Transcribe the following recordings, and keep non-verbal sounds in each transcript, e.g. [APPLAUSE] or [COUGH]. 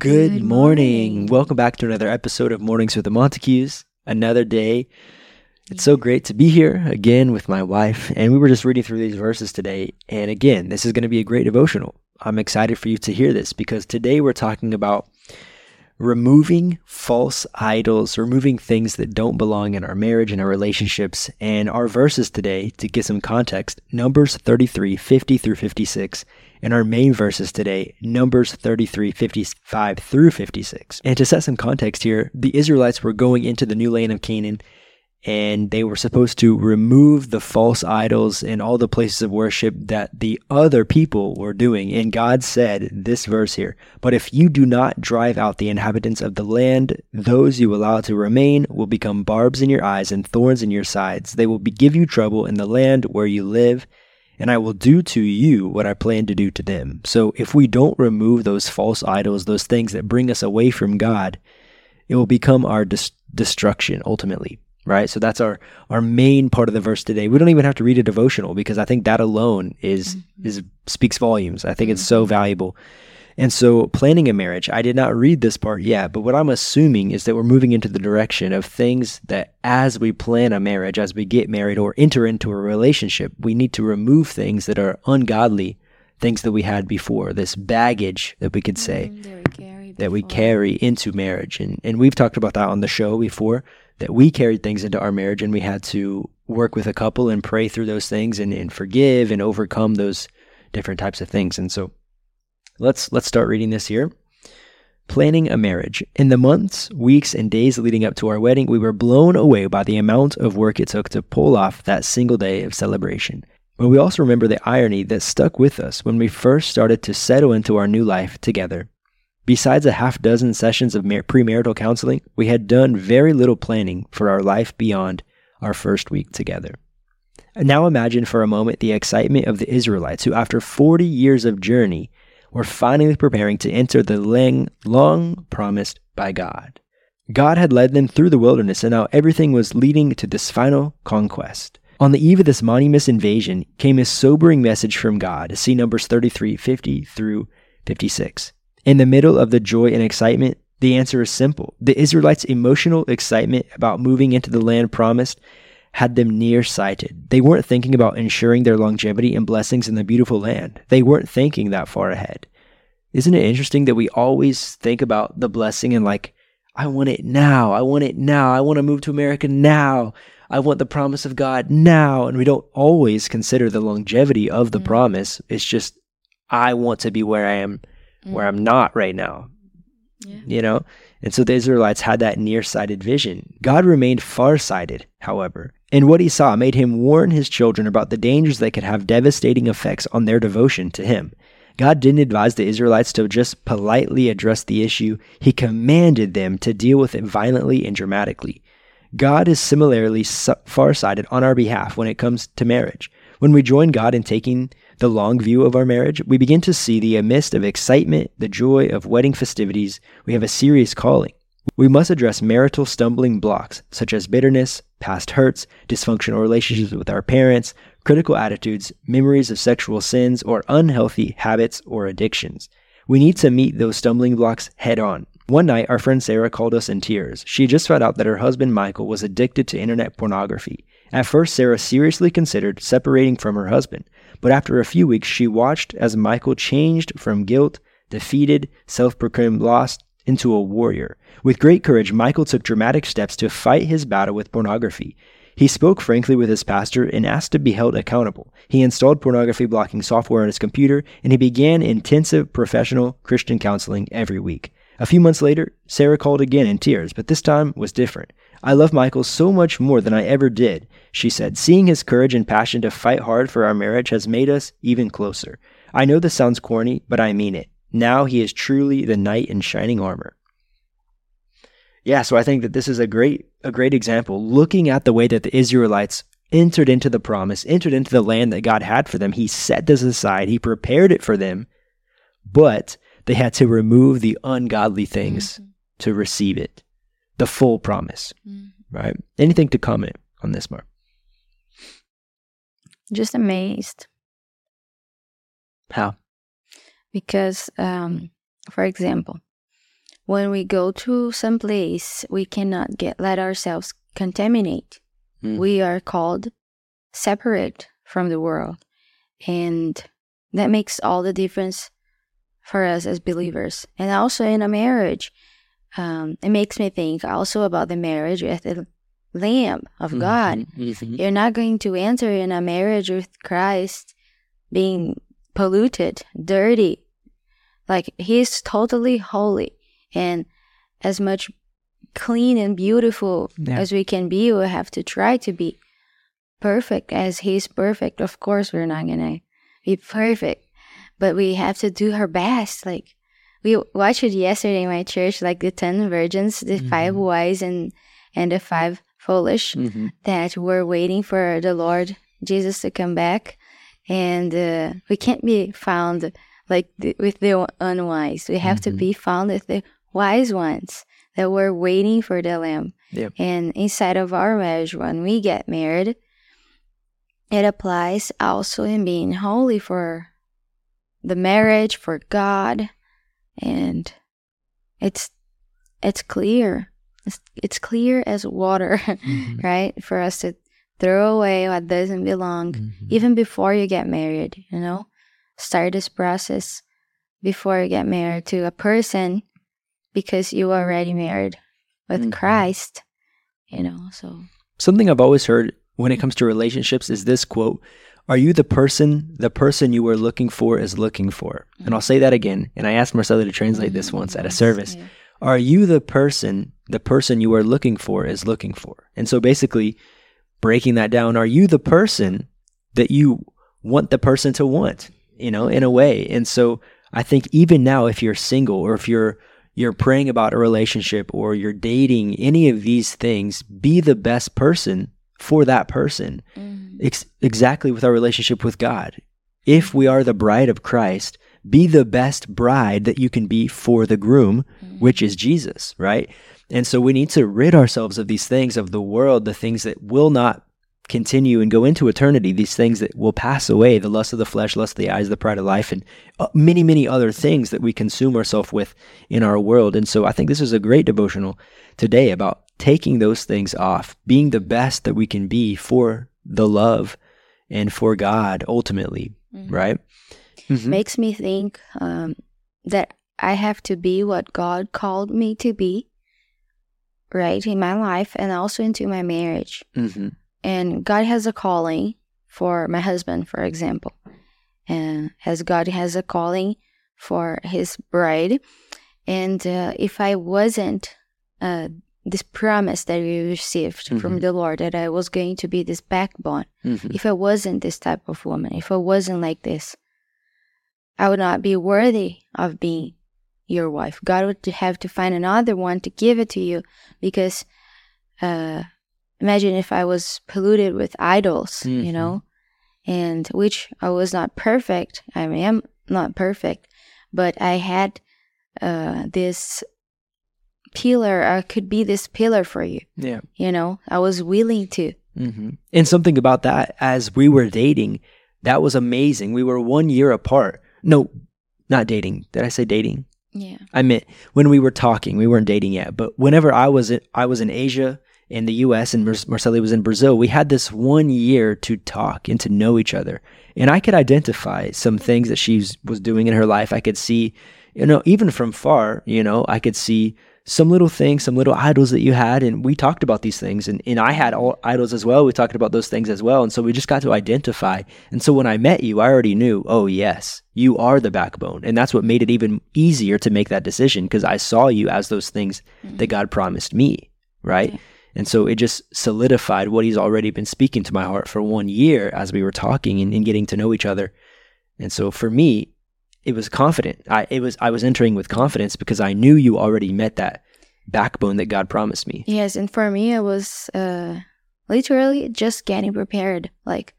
Good, Good morning. morning. Welcome back to another episode of Mornings with the Monticues. Another day. It's so great to be here again with my wife. And we were just reading through these verses today. And again, this is going to be a great devotional. I'm excited for you to hear this because today we're talking about removing false idols, removing things that don't belong in our marriage and our relationships. And our verses today, to get some context, Numbers 33, 50 through 56. And our main verses today, Numbers 33, 55 through 56. And to set some context here, the Israelites were going into the new land of Canaan and they were supposed to remove the false idols and all the places of worship that the other people were doing. And God said this verse here, but if you do not drive out the inhabitants of the land, those you allow to remain will become barbs in your eyes and thorns in your sides. They will be, give you trouble in the land where you live. And I will do to you what I plan to do to them. So if we don't remove those false idols, those things that bring us away from God, it will become our dis- destruction ultimately right? So that's our our main part of the verse today. We don't even have to read a devotional because i think that alone is is speaks volumes. I think it's so valuable. And so planning a marriage i did not read this part yet but what i'm assuming is that we're moving into the direction of things that as we plan a marriage as we get married or enter into a relationship we need to remove things that are ungodly things that we had before this baggage that we could say Mm, that we carry that we carry into marriage. And, and we've talked about that on the show before, that we carried things into our marriage and we had to work with a couple and pray through those things and, and forgive and overcome those different types of things. And so let's let's start reading this here. Planning a marriage. In the months, weeks, and days leading up to our wedding, we were blown away by the amount of work it took to pull off that single day of celebration. But we also remember the irony that stuck with us when we first started to settle into our new life together. Besides a half dozen sessions of mar- premarital counseling, we had done very little planning for our life beyond our first week together. Now imagine for a moment the excitement of the Israelites who, after 40 years of journey, were finally preparing to enter the lang- long promised by God. God had led them through the wilderness, and now everything was leading to this final conquest. On the eve of this monumentous invasion came a sobering message from God. See Numbers 33, 50 through 56. In the middle of the joy and excitement, the answer is simple. The Israelites' emotional excitement about moving into the land promised had them nearsighted. They weren't thinking about ensuring their longevity and blessings in the beautiful land. They weren't thinking that far ahead. Isn't it interesting that we always think about the blessing and like, I want it now. I want it now. I want to move to America now. I want the promise of God now. And we don't always consider the longevity of the Mm. promise. It's just, I want to be where I am, where mm. I'm not right now Yeah. you know? And so the Israelites had that nearsighted vision. God remained farsighted, however, and what he saw made him warn his children about the dangers that could have devastating effects on their devotion to him. God didn't advise the Israelites to just politely address the issue, he commanded them to deal with it violently and dramatically. God is similarly farsighted on our behalf when it comes to marriage. When we join God in taking the long view of our marriage, we begin to see the amidst of excitement, the joy of wedding festivities, we have a serious calling. We must address marital stumbling blocks such as bitterness, past hurts, dysfunctional relationships with our parents, critical attitudes, memories of sexual sins, or unhealthy habits or addictions. We need to meet those stumbling blocks head on. One night, our friend Sarah called us in tears. She just found out that her husband Michael was addicted to internet pornography. At first, Sarah seriously considered separating from her husband, but after a few weeks, she watched as Michael changed from guilt, defeated, self proclaimed lost, into a warrior. With great courage, Michael took dramatic steps to fight his battle with pornography. He spoke frankly with his pastor and asked to be held accountable. He installed pornography blocking software on his computer and he began intensive professional Christian counseling every week. A few months later, Sarah called again in tears, but this time was different. I love Michael so much more than I ever did, she said. Seeing his courage and passion to fight hard for our marriage has made us even closer. I know this sounds corny, but I mean it. Now he is truly the knight in shining armor. Yeah, so I think that this is a great a great example looking at the way that the Israelites entered into the promise, entered into the land that God had for them. He set this aside, he prepared it for them, but they had to remove the ungodly things mm-hmm. to receive it, the full promise, Mhm. right? Anything to comment on this, Mark? Just amazed How? because, um, for example, when we go to some place, we cannot get let ourselves contaminate. Mm. We are called separate from the world, and that makes all the difference for us as believers. And also in a marriage, um, it makes me think also about the marriage with the Lamb of God. Mhm. You're not going to enter in a marriage with Christ being polluted, dirty. Like he's totally holy and as much clean and beautiful Yeah. as we can be, we have to try to be perfect as he's perfect. Of course, we're not gonna be perfect, but we have to do our best. Like we watched it yesterday in my church, like the ten virgins, the five Mhm. wise and and the five foolish Mhm. that were waiting for the Lord Jesus to come back, and uh, we can't be found like the, with the unwise. We have to Mhm. be found with the wise ones that were waiting for the Lamb. Yep. And inside of our marriage, when we get married, it applies also in being holy for the marriage, for God, and it's it's clear. It's, it's clear as water [LAUGHS] Mhm. right? For us to throw away what doesn't belong, Mhm. even before you get married, you know? Start this process before you get married to a person because you are already married with Mhm. Christ, you know? So, Something I've always heard when it comes to relationships is this quote Are you the person the person you are looking for is looking for? And I'll say that again. And I asked Marcella to translate this once at a mm-hmm. service. yeah. Are you the person the person you are looking for is looking for? And so basically, breaking that down, are you the person that you want the person to want, you know, in a way? And so I think even now, if you're single or if you're you're praying about a relationship or you're dating any of these things, be the best person for that person. Mhm. Ex- exactly with our relationship with God. If we are the bride of Christ, be the best bride that you can be for the groom, which is Jesus, right? And so we need to rid ourselves of these things of the world, the things that will not continue and go into eternity, these things that will pass away, the lust of the flesh, lust of the eyes, the pride of life, and uh, many, many other things that we consume ourselves with in our world. And so I think this is a great devotional today about taking those things off, being the best that we can be for the love and for God ultimately, Mhm. right? Mhm. Makes me think um, that I have to be what God called me to be, right, in my life and also into my marriage. Mhm. and God has a calling for my husband, for example, and as God has a calling for His bride, and uh, if I wasn't uh, this promise that we received from Mhm. the Lord that I was going to be this backbone, Mhm. if I wasn't this type of woman, if I wasn't like this, I would not be worthy of being your wife. God would have to find another one to give it to you because uh, imagine if I was polluted with idols, Mhm. you know, and which I was not perfect. I am not perfect, but I had uh, this pillar. I could be this pillar for you, Yeah. you know. I was willing to. hmm And something about that, as we were dating, that was amazing. We were one year apart. No, not dating. Did I say dating? Yeah. I meant when we were talking. We weren't dating yet. But whenever I was in, I was in Asia, in the U.S., and Mar- Marcella was in Brazil, we had this one year to talk and to know each other. And I could identify some things that she was doing in her life. I could see, you know, even from far, you know, I could see some little things, some little idols that you had, and we talked about these things, and, and I had all idols as well. We talked about those things as well, and so we just got to identify. And so when I met you, I already knew, oh yes, you are the backbone, and that's what made it even easier to make that decision because I saw you as those things mm-hmm. that God promised me, right? Yeah. And so it just solidified what He's already been speaking to my heart for one year as we were talking and, and getting to know each other. And so for me, it was confident. I it was I was entering with confidence because I knew you already met that backbone that God promised me. Yes, and for me, it was uh, literally just getting prepared. Like,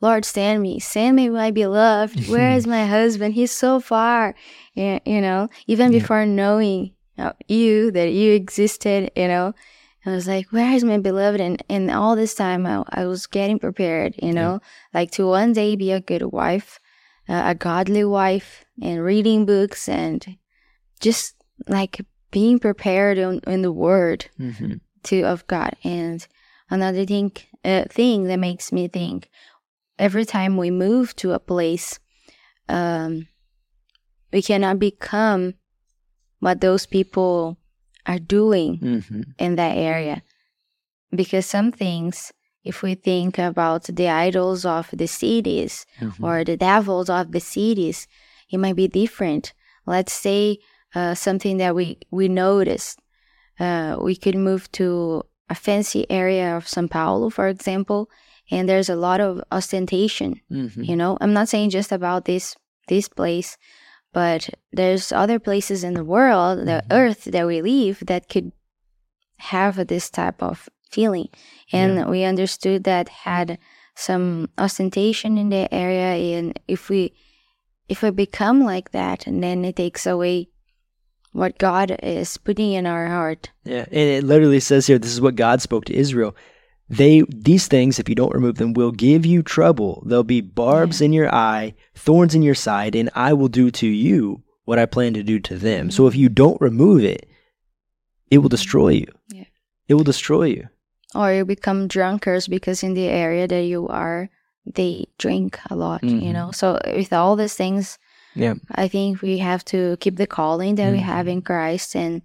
Lord, send me, send me my beloved. [LAUGHS] Where is my husband? He's so far. You, you know, even Yeah. before knowing uh, you, that you existed, you know, I was like, where is my beloved? And, and all this time, I, I was getting prepared, you know, like to one day be a good wife, uh, a godly wife, and reading books and just like being prepared in, in the word hmm to of God. And another thing uh, thing that makes me think every time we move to a place, um, we cannot become what those people are doing hmm in that area. Because some things, if we think about the idols of the cities Mm-hmm. or the devils of the cities, it might be different. Let's say uh, something that we, we noticed. Uh, we could move to a fancy area of Sao Paulo, for example, and there's a lot of ostentation hmm you know i'm not saying just about this this place but there's other places in the world the Mhm. earth that we live that could have this type of feeling and we understood that had some ostentation in the area and if we if we become like that and then it takes away what god is putting in our heart Yeah, and it literally says here, this is what God spoke to Israel. They these things, if you don't remove them, will give you trouble. There'll be barbs in your eye, thorns in your side, and I will do to you what I plan to do to them. So if you don't remove it, it will destroy you. Yeah. It will destroy you. Or you become drunkards because in the area that you are they drink a lot you Mhm. know so with all these things Yeah. i think we have to keep the calling that we Mhm. have in christ and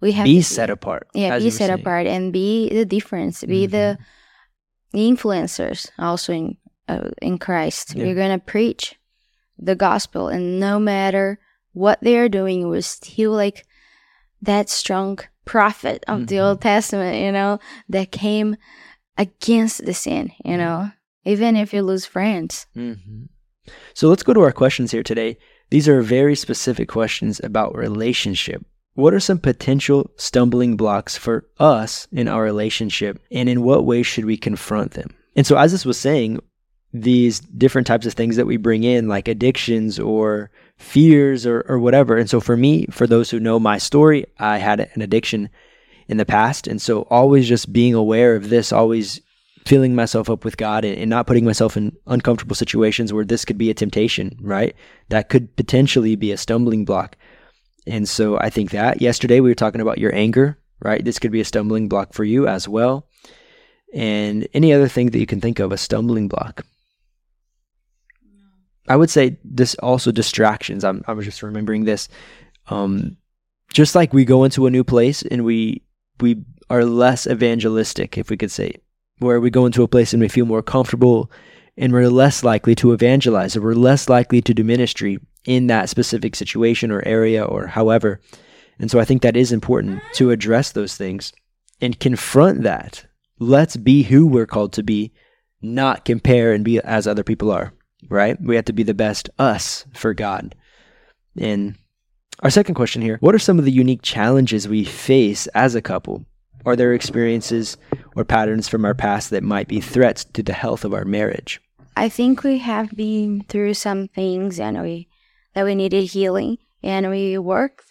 we have Be to set apart. yeah be set saying. apart and be the difference be the influencers also in uh, in christ Yeah. we're gonna preach the gospel and no matter what they are doing we're still like that strong prophet of the Mhm. old testament you know that came against the sin you know even if you lose friends hmm So let's go to our questions here today. These are very specific questions about relationship. What are some potential stumbling blocks for us in our relationship, and in what ways should we confront them? And so, as this was saying, these different types of things that we bring in, like addictions or fears or, or whatever. And so, for me, for those who know my story, I had an addiction in the past. And so, always just being aware of this, always filling myself up with God and, and not putting myself in uncomfortable situations where this could be a temptation, right? That could potentially be a stumbling block. And so I think that yesterday we were talking about your anger, right? This could be a stumbling block for you as well. And any other thing that you can think of, a stumbling block. I would say this also distractions. I'm, I was just remembering this. Um, just like we go into a new place and we we are less evangelistic, if we could say, where we go into a place and we feel more comfortable and we're less likely to evangelize or we're less likely to do ministry in that specific situation or area or however. And so I think that is important to address those things and confront that. Let's be who we're called to be, not compare and be as other people are, right? We have to be the best us for God. And our second question here What are some of the unique challenges we face as a couple? Are there experiences or patterns from our past that might be threats to the health of our marriage? I think we have been through some things and we that we needed healing and we worked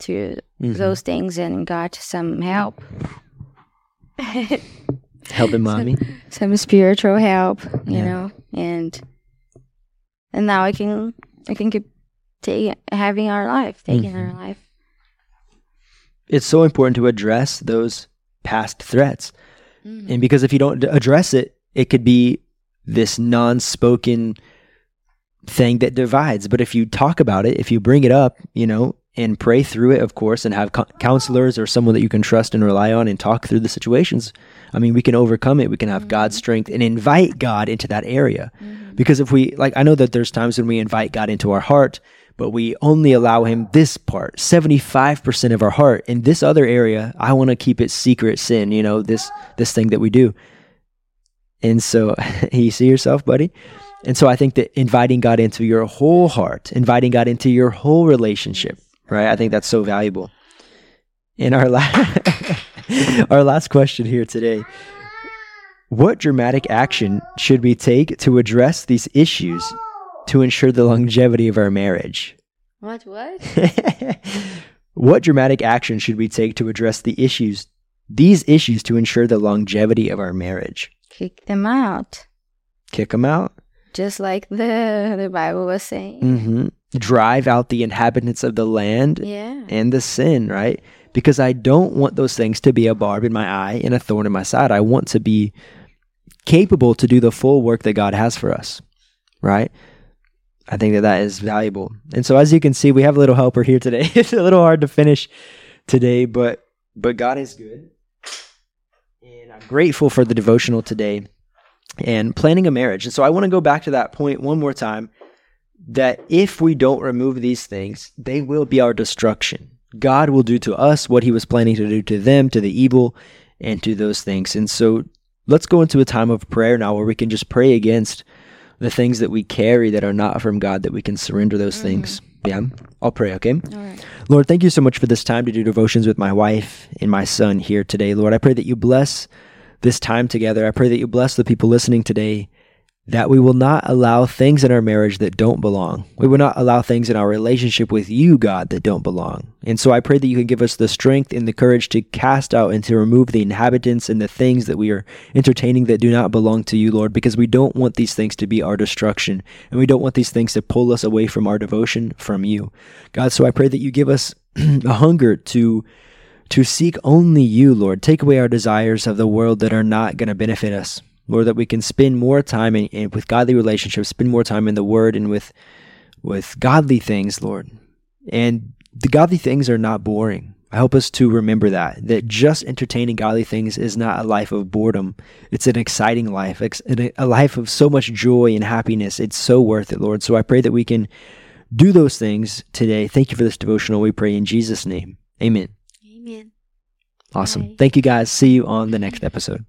through Mhm. those things and got some help. Helping [LAUGHS] mommy. some spiritual help, you Yeah. know, and and now I can I can keep taking having our life, taking our Mhm. life. It's so important to address those past threats. And because if you don't address it, it could be this non spoken thing that divides. But if you talk about it, if you bring it up, you know, and pray through it, of course, and have co- counselors or someone that you can trust and rely on and talk through the situations, I mean, we can overcome it. We can have God's mm-hmm. strength and invite God into that area. Mm-hmm. Because if we, like, I know that there's times when we invite God into our heart, but we only allow Him this part, 75% of our heart. In this other area, I want to keep it secret sin, you know, this, this thing that we do. And so, [LAUGHS] you see yourself, buddy? And so I think that inviting God into your whole heart, inviting God into your whole relationship, right? I think that's so valuable. In our last, [LAUGHS] our last question here today What dramatic action should we take to address these issues to ensure the longevity of our marriage? What what? [LAUGHS] what dramatic action should we take to address the issues, these issues to ensure the longevity of our marriage? Kick them out. Kick them out? Just like the the Bible was saying. hmm drive out the inhabitants of the land Yeah. and the sin, right? Because I don't want those things to be a barb in my eye and a thorn in my side. I want to be capable to do the full work that God has for us, right? I think that that is valuable. And so as you can see, we have a little helper here today. [LAUGHS] it's a little hard to finish today, but but God is good. And I'm grateful for the devotional today and planning a marriage. And so I want to go back to that point one more time that if we don't remove these things, they will be our destruction. God will do to us what he was planning to do to them, to the evil, and to those things. And so let's go into a time of prayer now where we can just pray against the things that we carry that are not from God, that we can surrender those mm-hmm. things. Yeah, I'll pray, okay? All right. Lord, thank you so much for this time to do devotions with my wife and my son here today. Lord, I pray that you bless this time together. I pray that you bless the people listening today, that we will not allow things in our marriage that don't belong. We will not allow things in our relationship with you, God, that don't belong. And so I pray that you can give us the strength and the courage to cast out and to remove the inhabitants and the things that we are entertaining that do not belong to you, Lord, because we don't want these things to be our destruction. And we don't want these things to pull us away from our devotion from you. God, so I pray that you give us [CLEARS THROAT] a hunger to to seek only you, Lord. Take away our desires of the world that are not going to benefit us. Lord, that we can spend more time in, in, with godly relationships, spend more time in the Word and with with godly things, Lord. And the godly things are not boring. Help us to remember that that just entertaining godly things is not a life of boredom. It's an exciting life, a life of so much joy and happiness. It's so worth it, Lord. So I pray that we can do those things today. Thank you for this devotional. We pray in Jesus' name. Amen. Amen. Awesome. Bye. Thank you guys. See you on the next episode.